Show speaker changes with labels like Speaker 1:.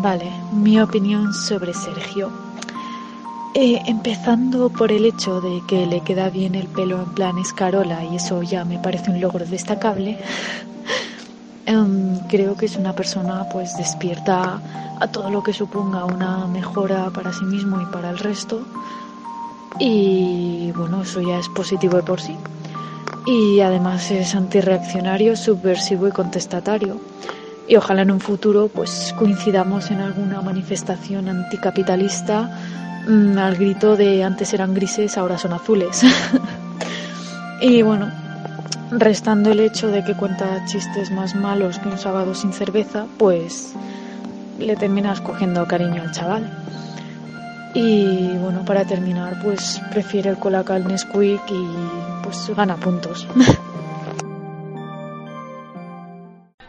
Speaker 1: Vale, mi opinión sobre Sergio. Eh, empezando por el hecho de que le queda bien el pelo en plan escarola y eso ya me parece un logro destacable. Em, creo que es una persona pues despierta a todo lo que suponga una mejora para sí mismo y para el resto. Y bueno, eso ya es positivo de por sí. Y además es antirreaccionario, subversivo y contestatario y ojalá en un futuro pues coincidamos en alguna manifestación anticapitalista mm, al grito de antes eran grises, ahora son azules. y bueno, restando el hecho de que cuenta chistes más malos que un sábado sin cerveza, pues le terminas cogiendo cariño al chaval. Y bueno, para terminar, pues prefiere el Colacao al Nesquik y pues gana puntos.